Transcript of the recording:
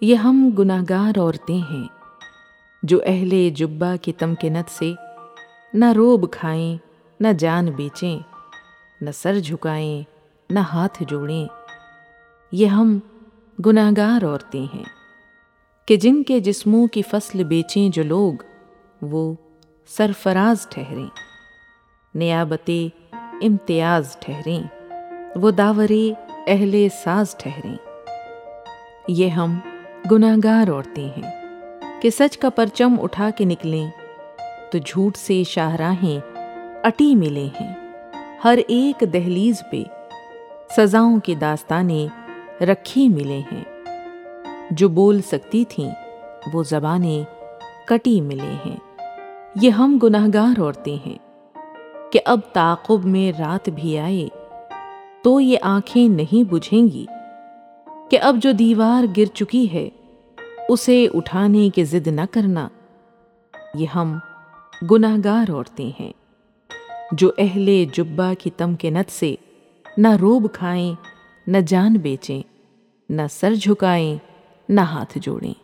یہ ہم گناہ گار عورتیں ہیں جو اہل جبہ کی تمکنت سے نہ روب کھائیں، نہ جان بیچیں، نہ سر جھکائیں، نہ ہاتھ جوڑیں۔ یہ ہم گناہ گار عورتیں ہیں کہ جن کے جسموں کی فصل بیچیں جو لوگ، وہ سرفراز ٹھہریں نیابت امتیاز ٹھہریں، وہ داور اہل ساز ٹھہریں۔ یہ ہم گناہ گار عورتیں ہیں کہ سچ کا پرچم اٹھا کے نکلیں تو جھوٹ سے شاہراہیں اٹی ملے ہیں۔ ہر ایک دہلیز پہ سزاؤں کی داستانیں رکھی ملے ہیں۔ جو بول سکتی تھیں وہ زبانیں کٹی ملے ہیں۔ یہ ہم گناہ گار عورتیں ہیں کہ اب تعاقب میں رات بھی آئے تو یہ آنکھیں نہیں بجھیں گی۔ کہ اب جو دیوار گر چکی ہے، اسے اٹھانے کی ضد نہ کرنا۔ یہ ہم گناہ گار عورتیں ہیں، جو اہل جبا کی تمکنت سے نہ روب کھائیں، نہ جان بیچیں، نہ سر جھکائیں، نہ ہاتھ جوڑیں۔